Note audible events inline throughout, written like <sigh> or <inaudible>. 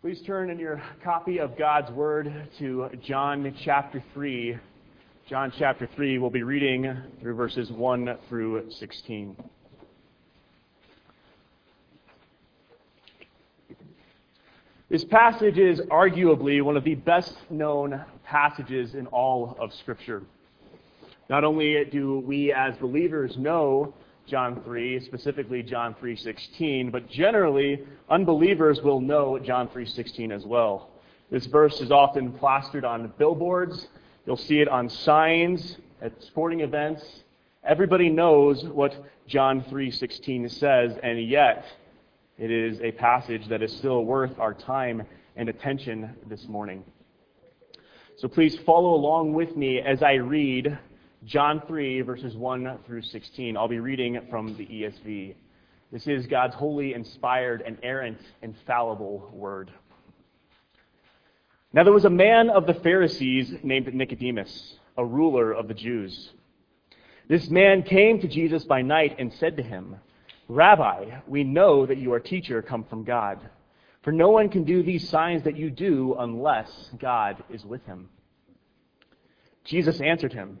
Please turn in your copy of God's Word to John chapter 3. John chapter 3, we'll be reading through verses 1 through 16. This passage is arguably one of the best known passages in all of Scripture. Not only do we as believers know John 3, specifically John 3:16, but generally unbelievers will know John 3:16 as well. This verse is often plastered on billboards. You'll see it on signs at sporting events. Everybody knows what John 3:16 says, and yet it is a passage that is still worth our time and attention this morning. So please follow along with me as I read John 3, verses 1 through 16. I'll be reading from the ESV. This is God's holy, inspired, inerrant, infallible word. Now there was a man of the Pharisees named Nicodemus, a ruler of the Jews. This man came to Jesus by night and said to him, Rabbi, we know that you are teacher come from God. For no one can do these signs that you do unless God is with him. Jesus answered him,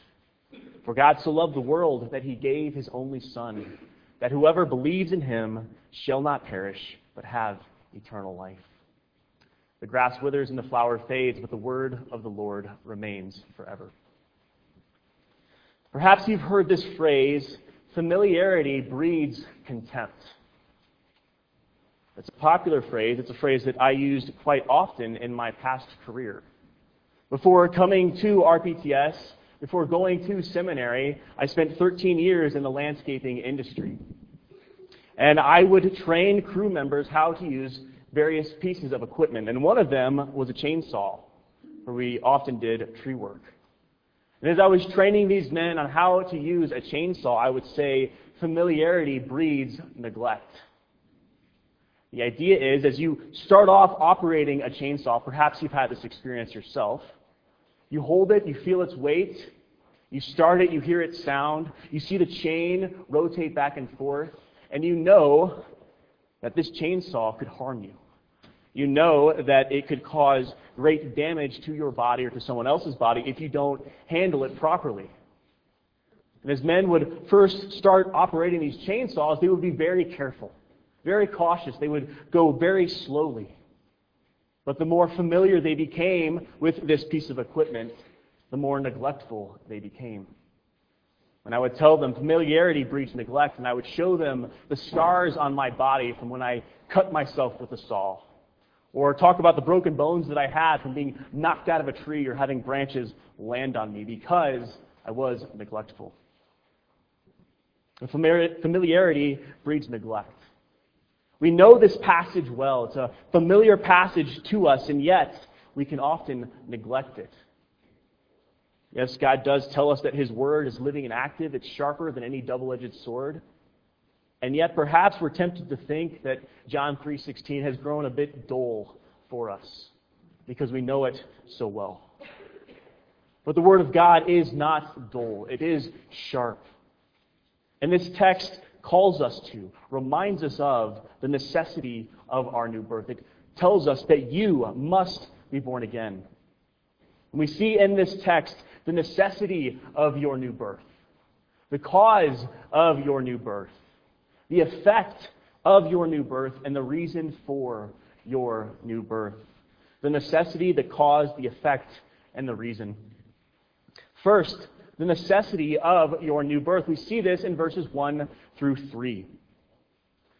For God so loved the world that he gave his only Son, that whoever believes in him shall not perish, but have eternal life. The grass withers and the flower fades, but the word of the Lord remains forever. Perhaps you've heard this phrase familiarity breeds contempt. It's a popular phrase. It's a phrase that I used quite often in my past career. Before coming to RPTS, before going to seminary, I spent 13 years in the landscaping industry. And I would train crew members how to use various pieces of equipment. And one of them was a chainsaw, where we often did tree work. And as I was training these men on how to use a chainsaw, I would say familiarity breeds neglect. The idea is, as you start off operating a chainsaw, perhaps you've had this experience yourself you hold it, you feel its weight. You start it, you hear its sound. You see the chain rotate back and forth. And you know that this chainsaw could harm you. You know that it could cause great damage to your body or to someone else's body if you don't handle it properly. And as men would first start operating these chainsaws, they would be very careful, very cautious. They would go very slowly. But the more familiar they became with this piece of equipment, the more neglectful they became. And I would tell them familiarity breeds neglect, and I would show them the scars on my body from when I cut myself with a saw. Or talk about the broken bones that I had from being knocked out of a tree or having branches land on me because I was neglectful. And familiarity breeds neglect. We know this passage well. It's a familiar passage to us, and yet we can often neglect it. Yes, God does tell us that His Word is living and active. It's sharper than any double-edged sword. And yet perhaps we're tempted to think that John 3.16 has grown a bit dull for us because we know it so well. But the Word of God is not dull, it is sharp. And this text calls us to, reminds us of the necessity of our new birth. It tells us that you must be born again. And we see in this text the necessity of your new birth, the cause of your new birth, the effect of your new birth, and the reason for your new birth. The necessity, the cause, the effect, and the reason. First, the necessity of your new birth. We see this in verses 1 through 3.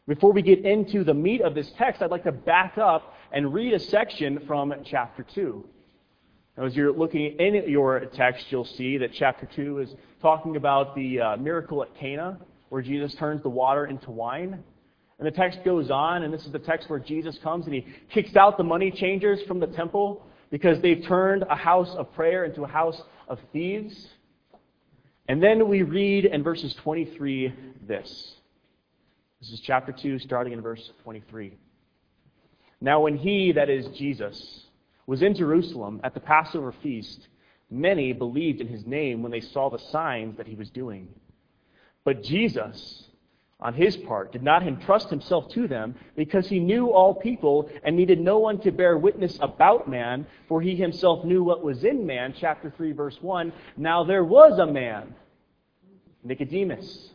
Before we get into the meat of this text, I'd like to back up and read a section from chapter 2. Now, as you're looking in your text, you'll see that chapter 2 is talking about the uh, miracle at Cana, where Jesus turns the water into wine. And the text goes on, and this is the text where Jesus comes and he kicks out the money changers from the temple because they've turned a house of prayer into a house of thieves. And then we read in verses 23 this. This is chapter 2, starting in verse 23. Now, when he, that is Jesus, was in Jerusalem at the Passover feast, many believed in his name when they saw the signs that he was doing. But Jesus, on his part, did not entrust himself to them because he knew all people and needed no one to bear witness about man, for he himself knew what was in man. Chapter 3, verse 1. Now there was a man, Nicodemus.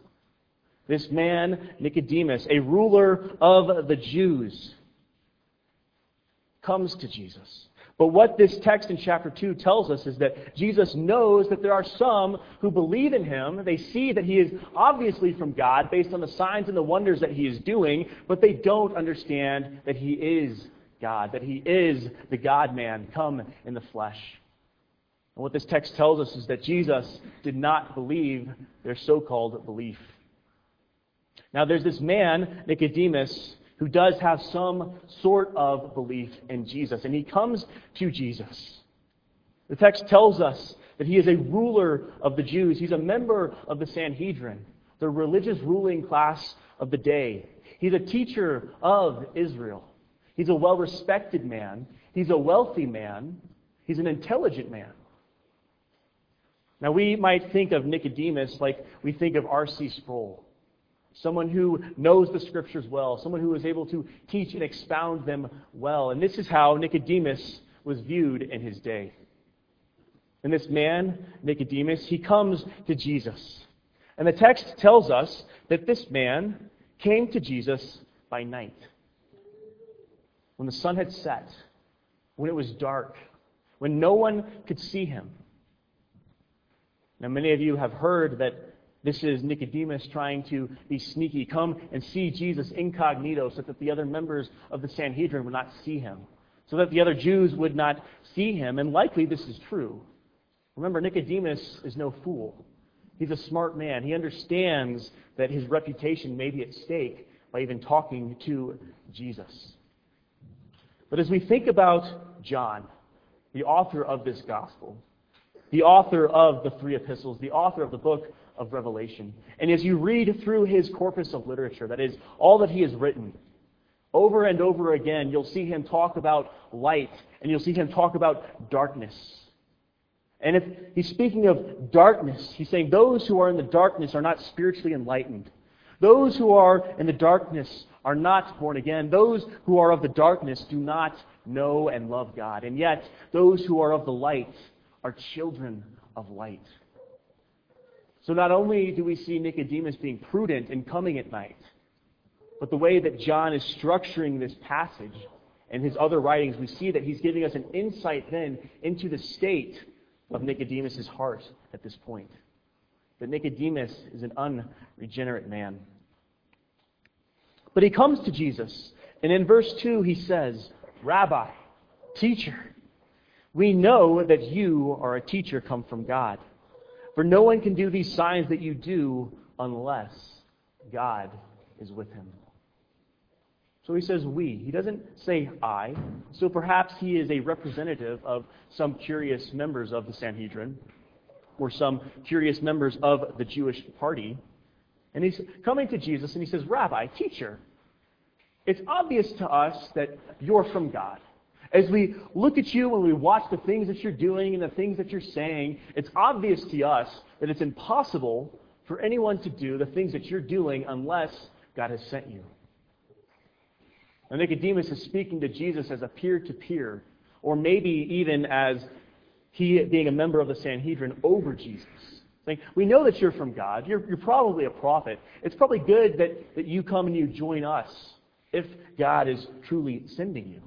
This man, Nicodemus, a ruler of the Jews, comes to Jesus. But what this text in chapter 2 tells us is that Jesus knows that there are some who believe in him. They see that he is obviously from God based on the signs and the wonders that he is doing, but they don't understand that he is God, that he is the God man come in the flesh. And what this text tells us is that Jesus did not believe their so called belief. Now, there's this man, Nicodemus, who does have some sort of belief in Jesus. And he comes to Jesus. The text tells us that he is a ruler of the Jews, he's a member of the Sanhedrin, the religious ruling class of the day. He's a teacher of Israel. He's a well respected man. He's a wealthy man. He's an intelligent man. Now, we might think of Nicodemus like we think of R.C. Sproul someone who knows the scriptures well, someone who is able to teach and expound them well. And this is how Nicodemus was viewed in his day. And this man, Nicodemus, he comes to Jesus. And the text tells us that this man came to Jesus by night. When the sun had set, when it was dark, when no one could see him. Now, many of you have heard that this is Nicodemus trying to be sneaky, come and see Jesus incognito so that the other members of the Sanhedrin would not see him, so that the other Jews would not see him. And likely this is true. Remember, Nicodemus is no fool. He's a smart man. He understands that his reputation may be at stake by even talking to Jesus. But as we think about John, the author of this gospel, the author of the three epistles, the author of the book of Revelation. And as you read through his corpus of literature, that is, all that he has written, over and over again, you'll see him talk about light, and you'll see him talk about darkness. And if he's speaking of darkness, he's saying those who are in the darkness are not spiritually enlightened. Those who are in the darkness are not born again. Those who are of the darkness do not know and love God. And yet, those who are of the light are children of light. So not only do we see Nicodemus being prudent in coming at night, but the way that John is structuring this passage and his other writings, we see that he's giving us an insight then into the state of Nicodemus' heart at this point. That Nicodemus is an unregenerate man. But he comes to Jesus, and in verse 2 he says, Rabbi, teacher, we know that you are a teacher come from God. For no one can do these signs that you do unless God is with him. So he says we. He doesn't say I. So perhaps he is a representative of some curious members of the Sanhedrin or some curious members of the Jewish party. And he's coming to Jesus and he says, Rabbi, teacher, it's obvious to us that you're from God. As we look at you and we watch the things that you're doing and the things that you're saying, it's obvious to us that it's impossible for anyone to do the things that you're doing unless God has sent you. And Nicodemus is speaking to Jesus as a peer to peer, or maybe even as he being a member of the Sanhedrin over Jesus. Saying, we know that you're from God. You're, you're probably a prophet. It's probably good that, that you come and you join us if God is truly sending you.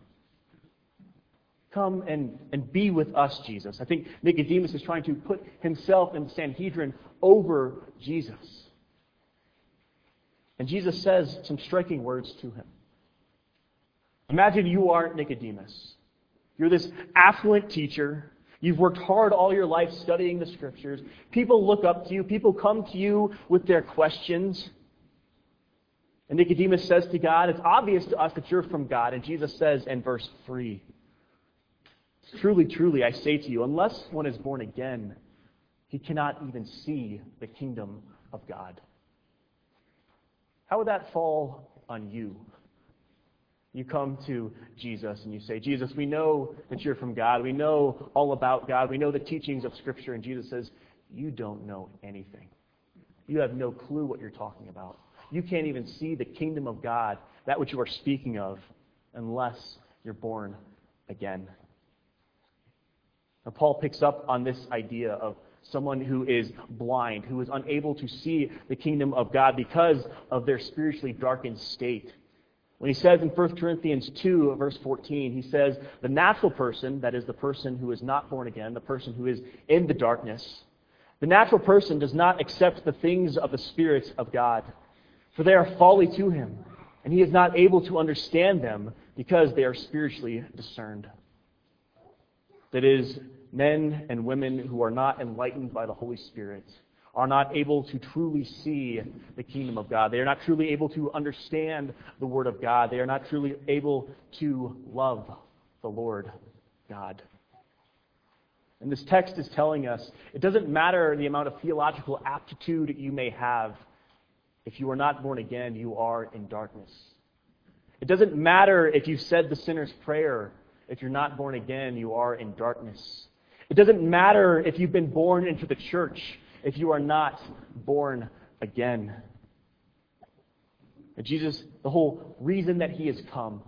Come and, and be with us, Jesus. I think Nicodemus is trying to put himself in the Sanhedrin over Jesus. And Jesus says some striking words to him. Imagine you are Nicodemus. You're this affluent teacher. You've worked hard all your life studying the scriptures. People look up to you. People come to you with their questions. And Nicodemus says to God, It's obvious to us that you're from God. And Jesus says in verse 3 Truly, truly, I say to you, unless one is born again, he cannot even see the kingdom of God. How would that fall on you? You come to Jesus and you say, Jesus, we know that you're from God. We know all about God. We know the teachings of Scripture. And Jesus says, You don't know anything. You have no clue what you're talking about. You can't even see the kingdom of God, that which you are speaking of, unless you're born again. Now, Paul picks up on this idea of someone who is blind, who is unable to see the kingdom of God because of their spiritually darkened state. When he says in 1 Corinthians 2, verse 14, he says, The natural person, that is the person who is not born again, the person who is in the darkness, the natural person does not accept the things of the Spirit of God, for they are folly to him, and he is not able to understand them because they are spiritually discerned. That is, men and women who are not enlightened by the Holy Spirit are not able to truly see the kingdom of God. They are not truly able to understand the Word of God. They are not truly able to love the Lord God. And this text is telling us it doesn't matter the amount of theological aptitude you may have. If you are not born again, you are in darkness. It doesn't matter if you said the sinner's prayer. If you're not born again, you are in darkness. It doesn't matter if you've been born into the church if you are not born again. And Jesus, the whole reason that he has come,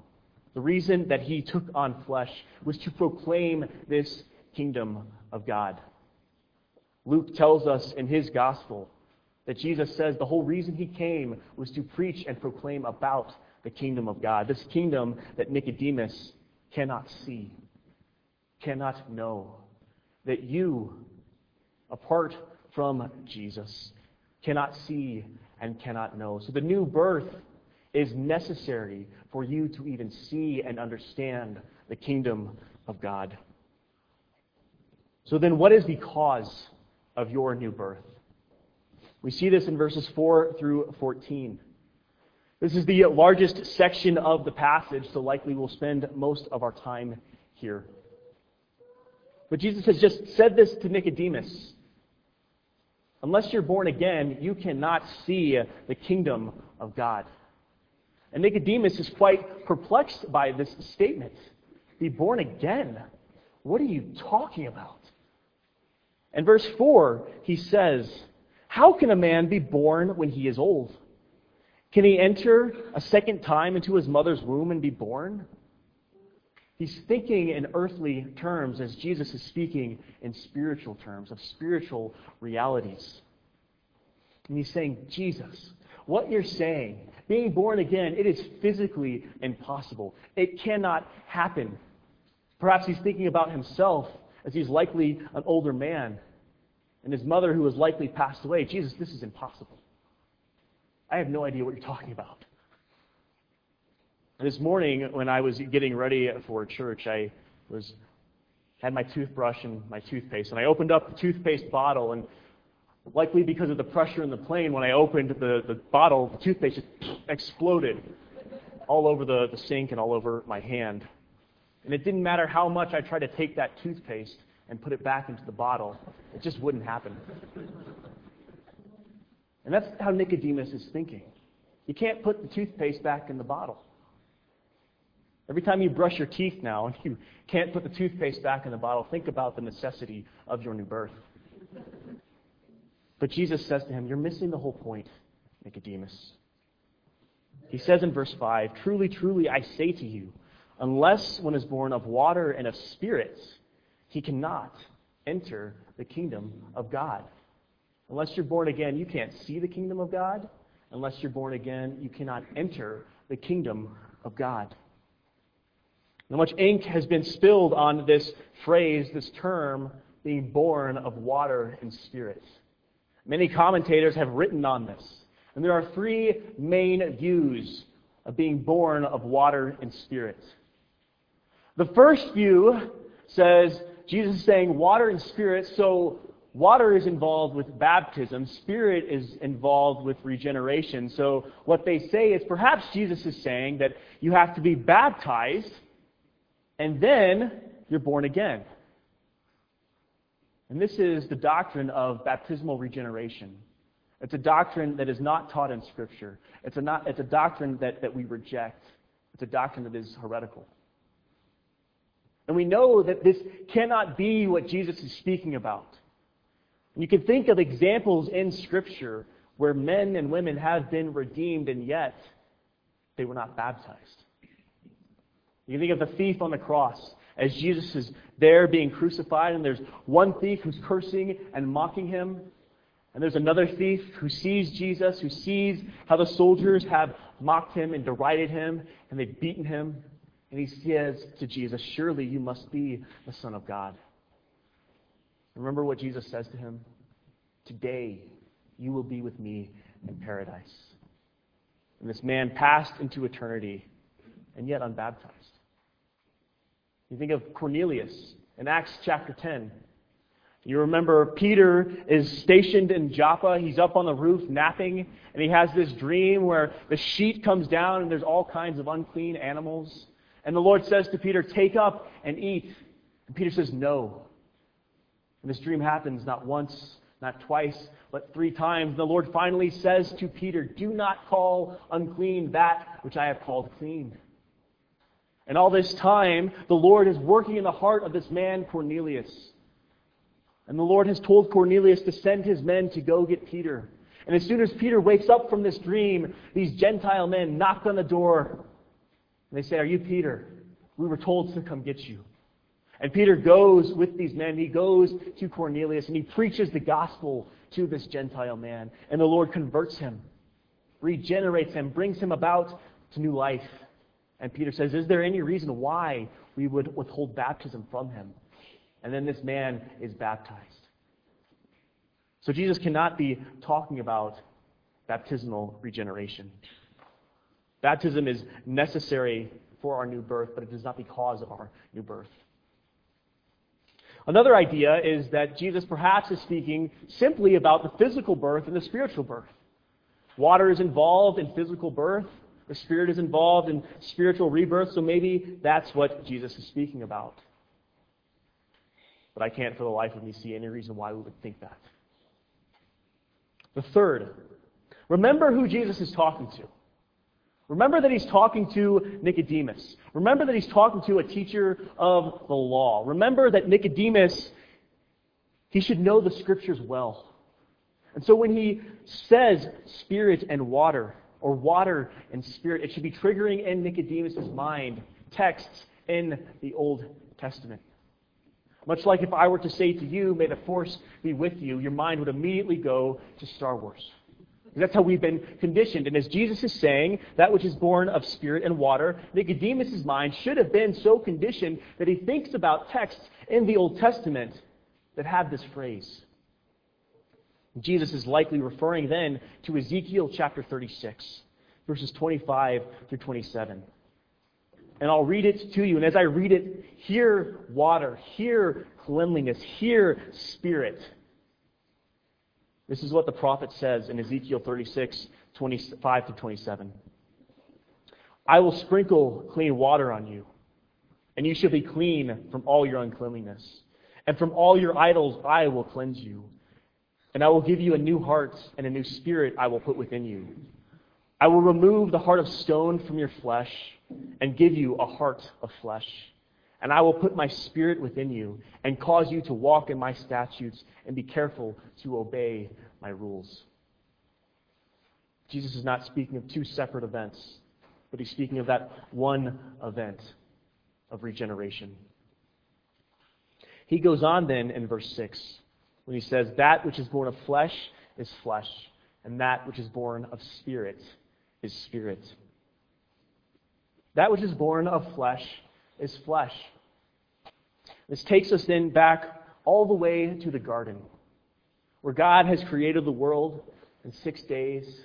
the reason that he took on flesh, was to proclaim this kingdom of God. Luke tells us in his gospel that Jesus says the whole reason he came was to preach and proclaim about the kingdom of God, this kingdom that Nicodemus cannot see, cannot know, that you, apart from Jesus, cannot see and cannot know. So the new birth is necessary for you to even see and understand the kingdom of God. So then, what is the cause of your new birth? We see this in verses 4 through 14. This is the largest section of the passage, so likely we'll spend most of our time here. But Jesus has just said this to Nicodemus Unless you're born again, you cannot see the kingdom of God. And Nicodemus is quite perplexed by this statement. Be born again? What are you talking about? In verse 4, he says, How can a man be born when he is old? Can he enter a second time into his mother's womb and be born? He's thinking in earthly terms as Jesus is speaking in spiritual terms, of spiritual realities. And he's saying, Jesus, what you're saying, being born again, it is physically impossible. It cannot happen. Perhaps he's thinking about himself as he's likely an older man and his mother who has likely passed away. Jesus, this is impossible. I have no idea what you're talking about. This morning, when I was getting ready for church, I was had my toothbrush and my toothpaste, and I opened up the toothpaste bottle, and likely because of the pressure in the plane, when I opened the, the bottle, the toothpaste just exploded all over the, the sink and all over my hand. And it didn't matter how much I tried to take that toothpaste and put it back into the bottle, it just wouldn't happen. And that's how Nicodemus is thinking. You can't put the toothpaste back in the bottle. Every time you brush your teeth now and <laughs> you can't put the toothpaste back in the bottle, think about the necessity of your new birth. But Jesus says to him, You're missing the whole point, Nicodemus. He says in verse 5 Truly, truly, I say to you, unless one is born of water and of spirit, he cannot enter the kingdom of God. Unless you're born again, you can't see the kingdom of God. Unless you're born again, you cannot enter the kingdom of God. How much ink has been spilled on this phrase, this term, being born of water and spirit. Many commentators have written on this. And there are three main views of being born of water and spirit. The first view says Jesus is saying water and spirit, so water is involved with baptism, spirit is involved with regeneration. So what they say is perhaps Jesus is saying that you have to be baptized and then you're born again. And this is the doctrine of baptismal regeneration. It's a doctrine that is not taught in Scripture. It's a, not, it's a doctrine that, that we reject. It's a doctrine that is heretical. And we know that this cannot be what Jesus is speaking about. And you can think of examples in Scripture where men and women have been redeemed and yet they were not baptized. You think of the thief on the cross as Jesus is there being crucified, and there's one thief who's cursing and mocking him. And there's another thief who sees Jesus, who sees how the soldiers have mocked him and derided him, and they've beaten him. And he says to Jesus, Surely you must be the Son of God. Remember what Jesus says to him? Today you will be with me in paradise. And this man passed into eternity, and yet unbaptized. You think of Cornelius in Acts chapter 10. You remember Peter is stationed in Joppa. He's up on the roof napping, and he has this dream where the sheet comes down and there's all kinds of unclean animals. And the Lord says to Peter, Take up and eat. And Peter says, No. And this dream happens not once, not twice, but three times. The Lord finally says to Peter, Do not call unclean that which I have called clean. And all this time, the Lord is working in the heart of this man, Cornelius. And the Lord has told Cornelius to send his men to go get Peter. And as soon as Peter wakes up from this dream, these Gentile men knock on the door. And they say, Are you Peter? We were told to come get you. And Peter goes with these men. He goes to Cornelius and he preaches the gospel to this Gentile man. And the Lord converts him, regenerates him, brings him about to new life. And Peter says, Is there any reason why we would withhold baptism from him? And then this man is baptized. So Jesus cannot be talking about baptismal regeneration. Baptism is necessary for our new birth, but it is not because of our new birth. Another idea is that Jesus perhaps is speaking simply about the physical birth and the spiritual birth. Water is involved in physical birth, the Spirit is involved in spiritual rebirth, so maybe that's what Jesus is speaking about. But I can't for the life of me see any reason why we would think that. The third, remember who Jesus is talking to. Remember that he's talking to Nicodemus. Remember that he's talking to a teacher of the law. Remember that Nicodemus, he should know the scriptures well. And so when he says spirit and water, or water and spirit. It should be triggering in Nicodemus' mind texts in the Old Testament. Much like if I were to say to you, may the force be with you, your mind would immediately go to Star Wars. That's how we've been conditioned. And as Jesus is saying, that which is born of spirit and water, Nicodemus' mind should have been so conditioned that he thinks about texts in the Old Testament that have this phrase. Jesus is likely referring then to Ezekiel chapter 36, verses 25 through 27. And I'll read it to you. And as I read it, hear water, hear cleanliness, hear spirit. This is what the prophet says in Ezekiel 36, 25 to 27. I will sprinkle clean water on you, and you shall be clean from all your uncleanliness. And from all your idols I will cleanse you. And I will give you a new heart, and a new spirit I will put within you. I will remove the heart of stone from your flesh, and give you a heart of flesh. And I will put my spirit within you and cause you to walk in my statutes and be careful to obey my rules. Jesus is not speaking of two separate events, but he's speaking of that one event of regeneration. He goes on then in verse 6 when he says, That which is born of flesh is flesh, and that which is born of spirit is spirit. That which is born of flesh is flesh. This takes us then back all the way to the garden, where God has created the world in six days.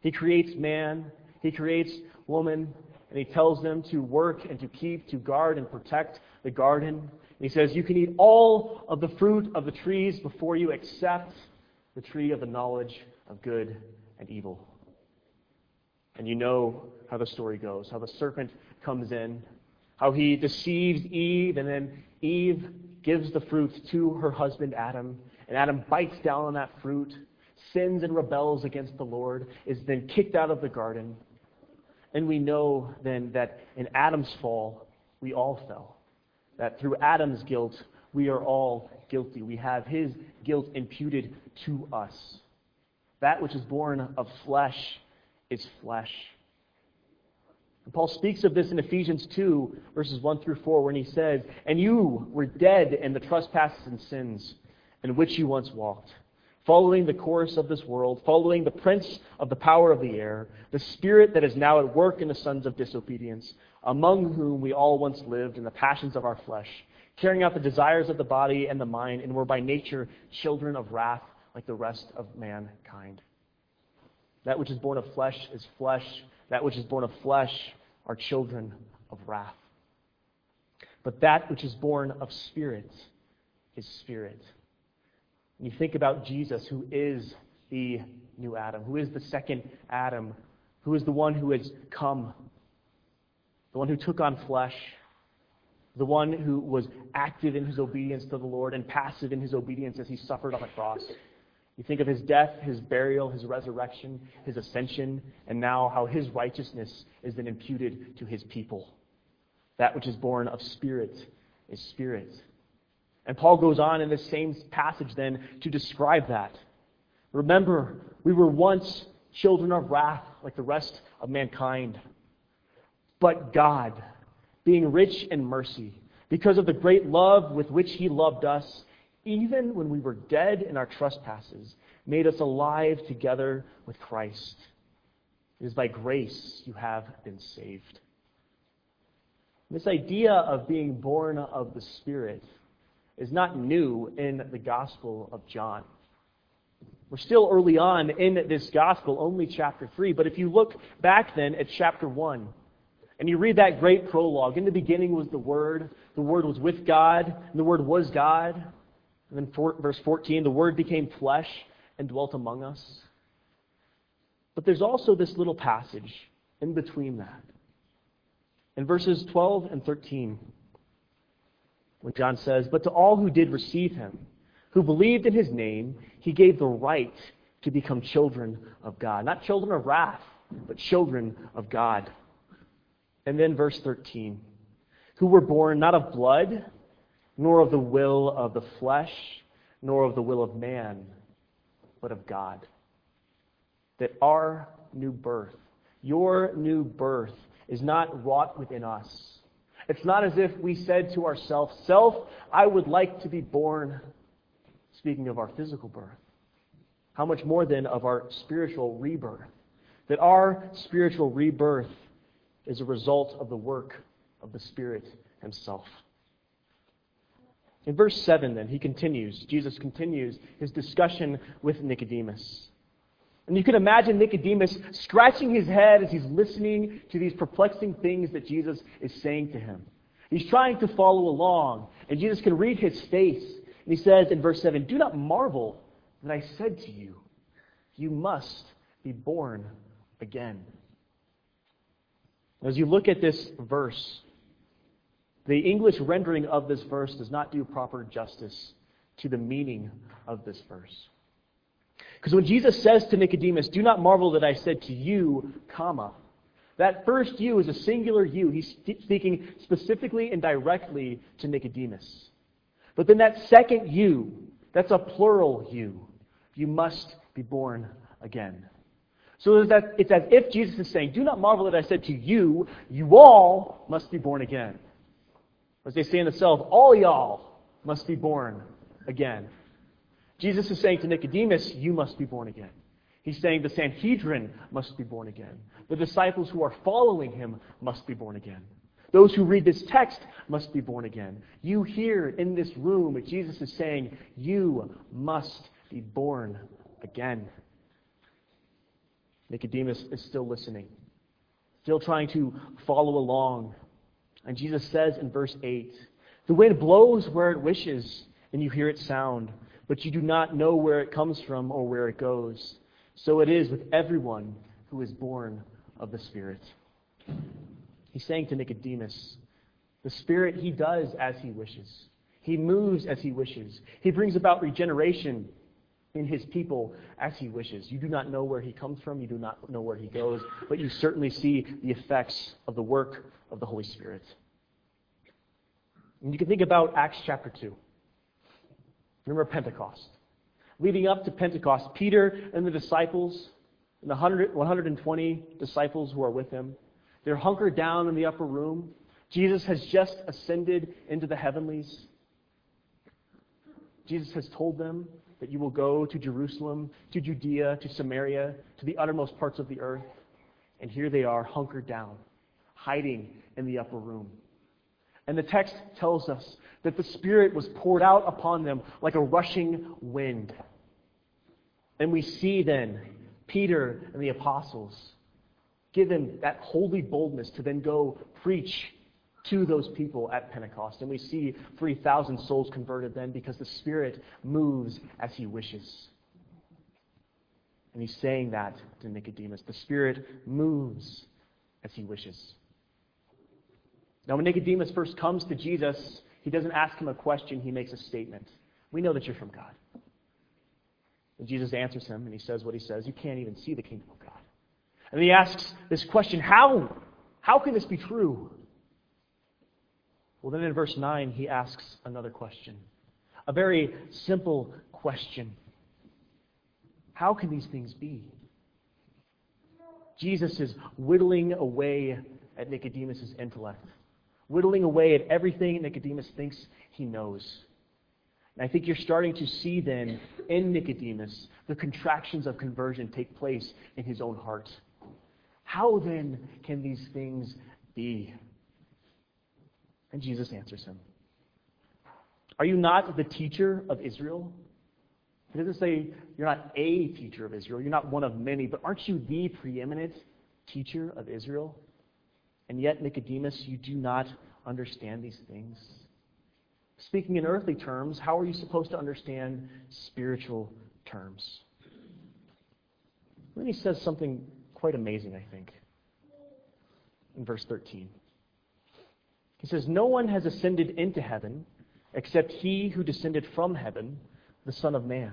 He creates man, He creates woman, and He tells them to work and to keep, to guard and protect the garden. He says, You can eat all of the fruit of the trees before you except the tree of the knowledge of good and evil. And you know how the story goes, how the serpent comes in, how he deceives Eve, and then Eve gives the fruit to her husband Adam, and Adam bites down on that fruit, sins and rebels against the Lord, is then kicked out of the garden. And we know then that in Adam's fall, we all fell. That through Adam's guilt, we are all guilty. We have his guilt imputed to us. That which is born of flesh is flesh. And Paul speaks of this in Ephesians 2, verses 1 through 4, when he says, And you were dead in the trespasses and sins in which you once walked, following the course of this world, following the prince of the power of the air, the spirit that is now at work in the sons of disobedience, among whom we all once lived in the passions of our flesh, carrying out the desires of the body and the mind, and were by nature children of wrath like the rest of mankind. That which is born of flesh is flesh. That which is born of flesh are children of wrath. But that which is born of spirit is spirit. When you think about Jesus, who is the new Adam, who is the second Adam, who is the one who has come, the one who took on flesh, the one who was active in his obedience to the Lord and passive in his obedience as he suffered on the cross. You think of his death, his burial, his resurrection, his ascension, and now how his righteousness is then imputed to his people. That which is born of spirit is spirit. And Paul goes on in this same passage then to describe that. Remember, we were once children of wrath like the rest of mankind. But God, being rich in mercy, because of the great love with which he loved us, even when we were dead in our trespasses, made us alive together with Christ. It is by grace you have been saved. This idea of being born of the Spirit is not new in the Gospel of John. We're still early on in this Gospel, only chapter 3, but if you look back then at chapter 1, and you read that great prologue, in the beginning was the Word, the Word was with God, and the Word was God. And then for, verse 14, the Word became flesh and dwelt among us. But there's also this little passage in between that. In verses 12 and 13, when John says, But to all who did receive him, who believed in his name, he gave the right to become children of God. Not children of wrath, but children of God. And then verse 13, who were born not of blood, nor of the will of the flesh, nor of the will of man, but of God. That our new birth, your new birth, is not wrought within us. It's not as if we said to ourselves, Self, I would like to be born, speaking of our physical birth. How much more then of our spiritual rebirth? That our spiritual rebirth is a result of the work of the Spirit Himself. In verse 7, then, he continues, Jesus continues his discussion with Nicodemus. And you can imagine Nicodemus scratching his head as he's listening to these perplexing things that Jesus is saying to him. He's trying to follow along, and Jesus can read his face. And he says in verse 7 Do not marvel that I said to you, You must be born again. As you look at this verse, the English rendering of this verse does not do proper justice to the meaning of this verse. Because when Jesus says to Nicodemus, Do not marvel that I said to you, comma, That first you is a singular you. He's speaking specifically and directly to Nicodemus. But then that second you, that's a plural you. You must be born again. So that it's as if Jesus is saying, Do not marvel that I said to you, you all must be born again. As they say in the South, all y'all must be born again. Jesus is saying to Nicodemus, You must be born again. He's saying the Sanhedrin must be born again. The disciples who are following him must be born again. Those who read this text must be born again. You here in this room, Jesus is saying, You must be born again. Nicodemus is still listening, still trying to follow along. And Jesus says in verse 8 The wind blows where it wishes, and you hear its sound, but you do not know where it comes from or where it goes. So it is with everyone who is born of the Spirit. He's saying to Nicodemus, the Spirit, He does as He wishes. He moves as He wishes. He brings about regeneration in his people as he wishes. You do not know where he comes from, you do not know where he goes, but you certainly see the effects of the work of the Holy Spirit. And you can think about Acts chapter 2. Remember Pentecost. Leading up to Pentecost, Peter and the disciples, and the 100, 120 disciples who are with him, they're hunkered down in the upper room. Jesus has just ascended into the heavenlies. Jesus has told them that you will go to Jerusalem, to Judea, to Samaria, to the uttermost parts of the earth. And here they are, hunkered down, hiding in the upper room. And the text tells us that the Spirit was poured out upon them like a rushing wind. And we see then Peter and the apostles given that holy boldness to then go preach to those people at Pentecost. And we see 3,000 souls converted then because the Spirit moves as He wishes. And He's saying that to Nicodemus. The Spirit moves as He wishes. Now, when Nicodemus first comes to Jesus, he doesn't ask him a question, he makes a statement. We know that you're from God. And Jesus answers him, and he says what he says. You can't even see the kingdom of God. And he asks this question How? How can this be true? Well, then in verse 9, he asks another question. A very simple question How can these things be? Jesus is whittling away at Nicodemus' intellect, whittling away at everything Nicodemus thinks he knows. And I think you're starting to see then in Nicodemus the contractions of conversion take place in his own heart. How then can these things be? And Jesus answers him Are you not the teacher of Israel? He doesn't say you're not a teacher of Israel, you're not one of many, but aren't you the preeminent teacher of Israel? And yet, Nicodemus, you do not understand these things. Speaking in earthly terms, how are you supposed to understand spiritual terms? Then he says something quite amazing, I think, in verse 13. He says, No one has ascended into heaven except he who descended from heaven, the Son of Man.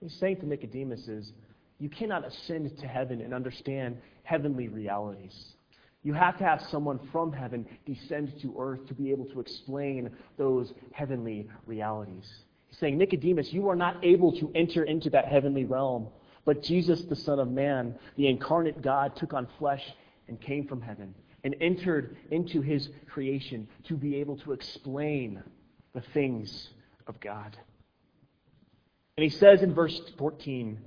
He's saying to Nicodemus is, you cannot ascend to heaven and understand heavenly realities. You have to have someone from heaven descend to earth to be able to explain those heavenly realities. He's saying, Nicodemus, you are not able to enter into that heavenly realm. But Jesus, the Son of Man, the incarnate God, took on flesh and came from heaven and entered into his creation to be able to explain the things of God. And he says in verse 14,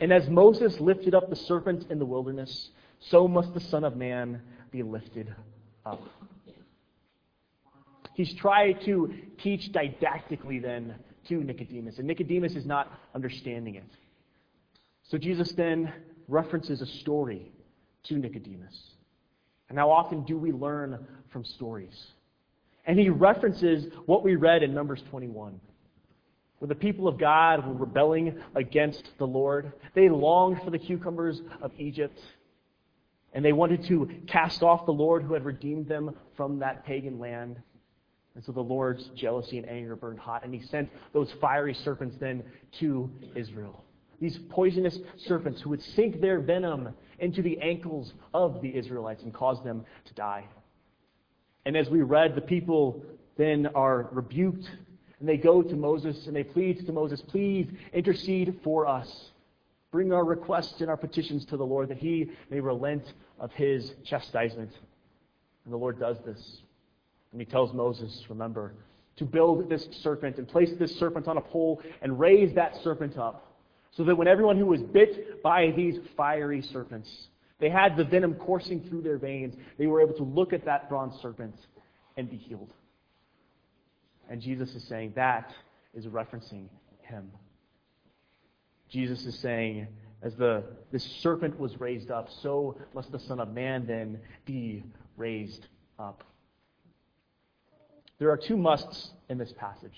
And as Moses lifted up the serpent in the wilderness, so must the Son of Man be lifted up. He's trying to teach didactically then to Nicodemus, and Nicodemus is not understanding it. So Jesus then references a story to Nicodemus. And how often do we learn from stories? And he references what we read in Numbers 21. Where the people of God were rebelling against the Lord. They longed for the cucumbers of Egypt. And they wanted to cast off the Lord who had redeemed them from that pagan land. And so the Lord's jealousy and anger burned hot. And he sent those fiery serpents then to Israel. These poisonous serpents who would sink their venom into the ankles of the Israelites and caused them to die. And as we read, the people then are rebuked and they go to Moses and they plead to Moses, please intercede for us. Bring our requests and our petitions to the Lord that he may relent of his chastisement. And the Lord does this. And he tells Moses, remember, to build this serpent and place this serpent on a pole and raise that serpent up. So that when everyone who was bit by these fiery serpents, they had the venom coursing through their veins, they were able to look at that bronze serpent and be healed. And Jesus is saying that is referencing him. Jesus is saying, as the this serpent was raised up, so must the Son of Man then be raised up. There are two musts in this passage.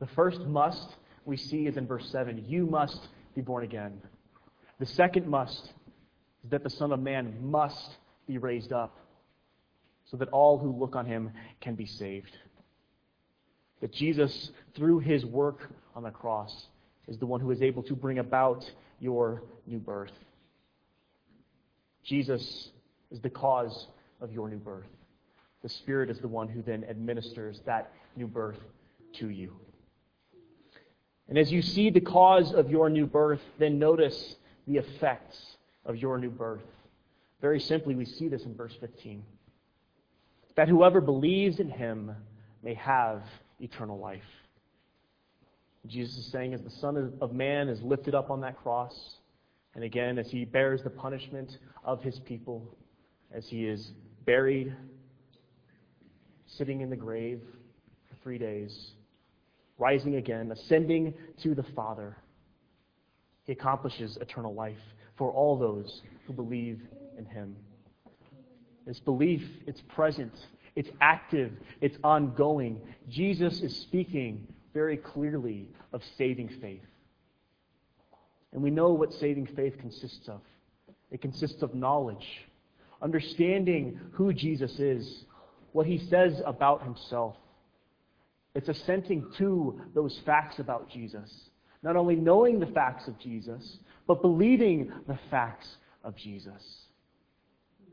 The first must we see is in verse 7 you must be born again. The second must is that the Son of Man must be raised up so that all who look on him can be saved. That Jesus, through his work on the cross, is the one who is able to bring about your new birth. Jesus is the cause of your new birth. The Spirit is the one who then administers that new birth to you. And as you see the cause of your new birth, then notice the effects of your new birth. Very simply, we see this in verse 15 that whoever believes in him may have eternal life. Jesus is saying, as the Son of Man is lifted up on that cross, and again, as he bears the punishment of his people, as he is buried, sitting in the grave for three days, rising again, ascending to the Father, he accomplishes eternal life for all those who believe in him. This belief, it's present, it's active, it's ongoing. Jesus is speaking very clearly of saving faith. And we know what saving faith consists of it consists of knowledge, understanding who Jesus is, what he says about himself. It's assenting to those facts about Jesus. Not only knowing the facts of Jesus, but believing the facts of Jesus.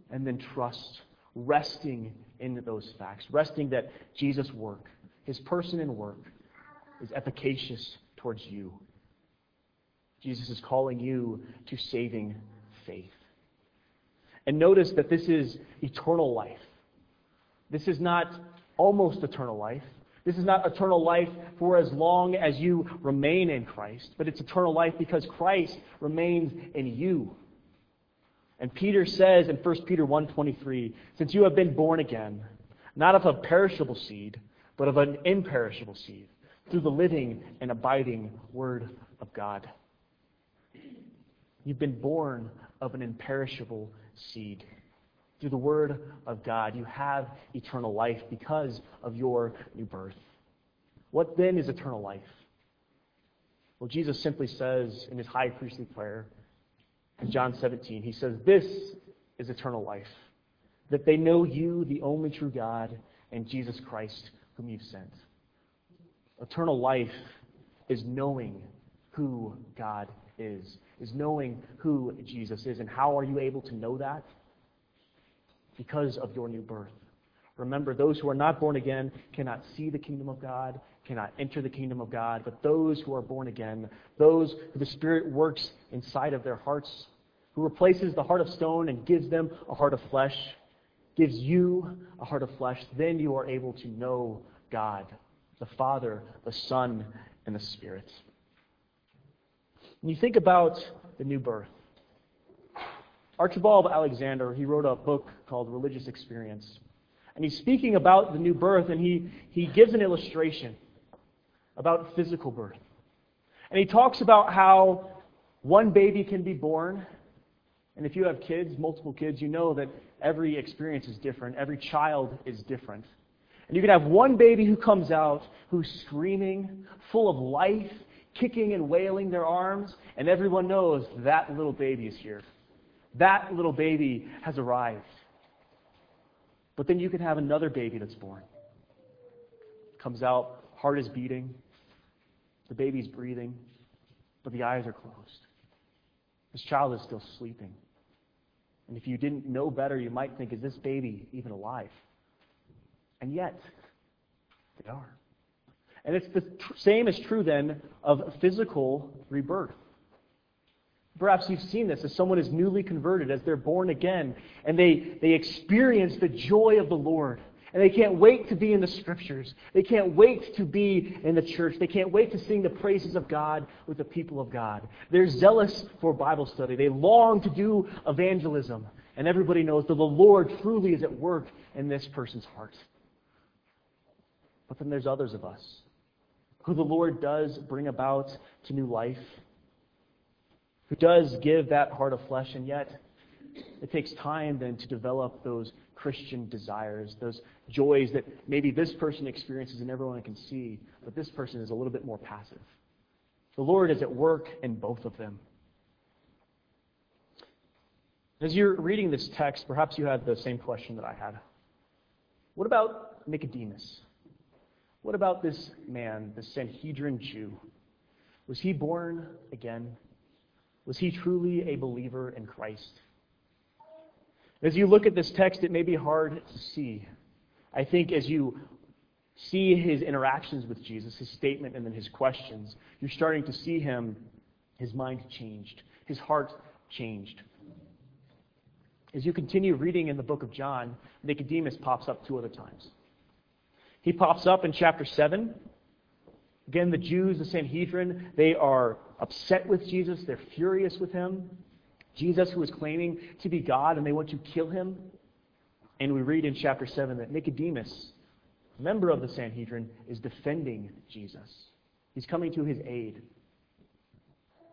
And then trust, resting in those facts, resting that Jesus' work, his person and work, is efficacious towards you. Jesus is calling you to saving faith. And notice that this is eternal life. This is not almost eternal life. This is not eternal life for as long as you remain in Christ, but it's eternal life because Christ remains in you. And Peter says in 1 Peter 1:23, since you have been born again, not of a perishable seed, but of an imperishable seed, through the living and abiding word of God. You've been born of an imperishable seed. Through the Word of God, you have eternal life because of your new birth. What then is eternal life? Well, Jesus simply says in his high priestly prayer in John 17, he says, This is eternal life, that they know you, the only true God, and Jesus Christ, whom you've sent. Eternal life is knowing who God is, is knowing who Jesus is. And how are you able to know that? Because of your new birth. Remember, those who are not born again cannot see the kingdom of God, cannot enter the kingdom of God, but those who are born again, those who the Spirit works inside of their hearts, who replaces the heart of stone and gives them a heart of flesh, gives you a heart of flesh, then you are able to know God, the Father, the Son, and the Spirit. When you think about the new birth, Archibald Alexander, he wrote a book called Religious Experience. And he's speaking about the new birth, and he, he gives an illustration about physical birth. And he talks about how one baby can be born. And if you have kids, multiple kids, you know that every experience is different. Every child is different. And you can have one baby who comes out who's screaming, full of life, kicking and wailing their arms, and everyone knows that little baby is here. That little baby has arrived. But then you can have another baby that's born. Comes out, heart is beating, the baby's breathing, but the eyes are closed. This child is still sleeping. And if you didn't know better, you might think, is this baby even alive? And yet, they are. And it's the tr- same is true then of physical rebirth. Perhaps you've seen this as someone is newly converted, as they're born again, and they, they experience the joy of the Lord. And they can't wait to be in the scriptures. They can't wait to be in the church. They can't wait to sing the praises of God with the people of God. They're zealous for Bible study. They long to do evangelism. And everybody knows that the Lord truly is at work in this person's heart. But then there's others of us who the Lord does bring about to new life, who does give that heart of flesh, and yet it takes time then to develop those Christian desires, those joys that maybe this person experiences and everyone can see, but this person is a little bit more passive. The Lord is at work in both of them. As you're reading this text, perhaps you had the same question that I had. What about Nicodemus? What about this man, the Sanhedrin Jew? Was he born again? Was he truly a believer in Christ? As you look at this text, it may be hard to see. I think as you see his interactions with Jesus, his statement, and then his questions, you're starting to see him, his mind changed, his heart changed. As you continue reading in the book of John, Nicodemus pops up two other times. He pops up in chapter 7. Again, the Jews, the Sanhedrin, they are upset with Jesus. They're furious with him. Jesus, who is claiming to be God, and they want to kill him. And we read in chapter 7 that Nicodemus, a member of the Sanhedrin, is defending Jesus. He's coming to his aid.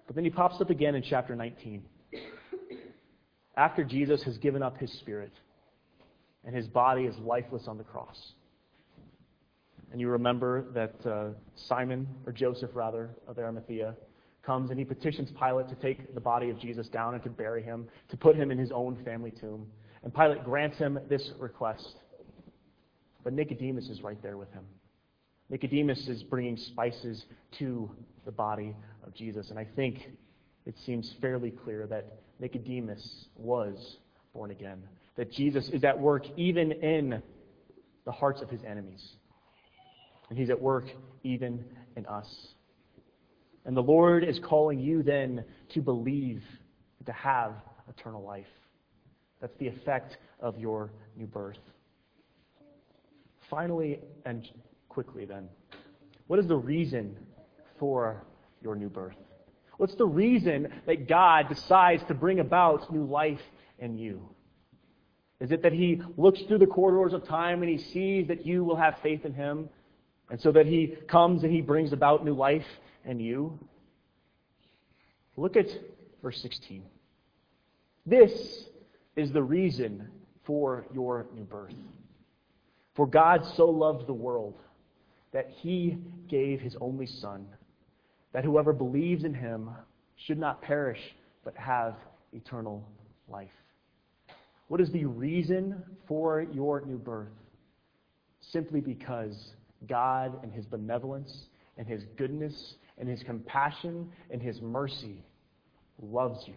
But then he pops up again in chapter 19. After Jesus has given up his spirit and his body is lifeless on the cross. And you remember that uh, Simon, or Joseph rather, of Arimathea, comes and he petitions Pilate to take the body of Jesus down and to bury him, to put him in his own family tomb. And Pilate grants him this request. But Nicodemus is right there with him. Nicodemus is bringing spices to the body of Jesus. And I think it seems fairly clear that Nicodemus was born again, that Jesus is at work even in the hearts of his enemies. And he's at work even in us. And the Lord is calling you then to believe, to have eternal life. That's the effect of your new birth. Finally, and quickly then, what is the reason for your new birth? What's the reason that God decides to bring about new life in you? Is it that He looks through the corridors of time and He sees that you will have faith in Him? And so that He comes and He brings about new life in you? Look at verse 16. This is the reason for your new birth. For God so loved the world that he gave his only Son, that whoever believes in him should not perish, but have eternal life. What is the reason for your new birth? Simply because God, and his benevolence, and his goodness, and his compassion, and his mercy, loves you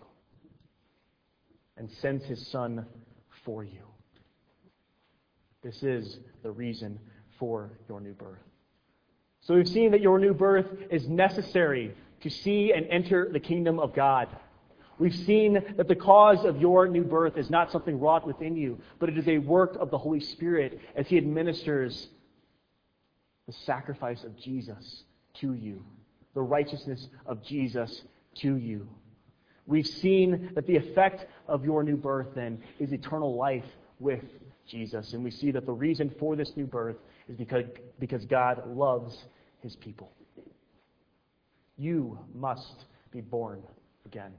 and sends his Son for you. This is the reason for your new birth. So we've seen that your new birth is necessary to see and enter the kingdom of God. We've seen that the cause of your new birth is not something wrought within you, but it is a work of the Holy Spirit as He administers the sacrifice of Jesus to you, the righteousness of Jesus to you. We've seen that the effect of your new birth then is eternal life with Jesus. And we see that the reason for this new birth is because, because God loves his people. You must be born again.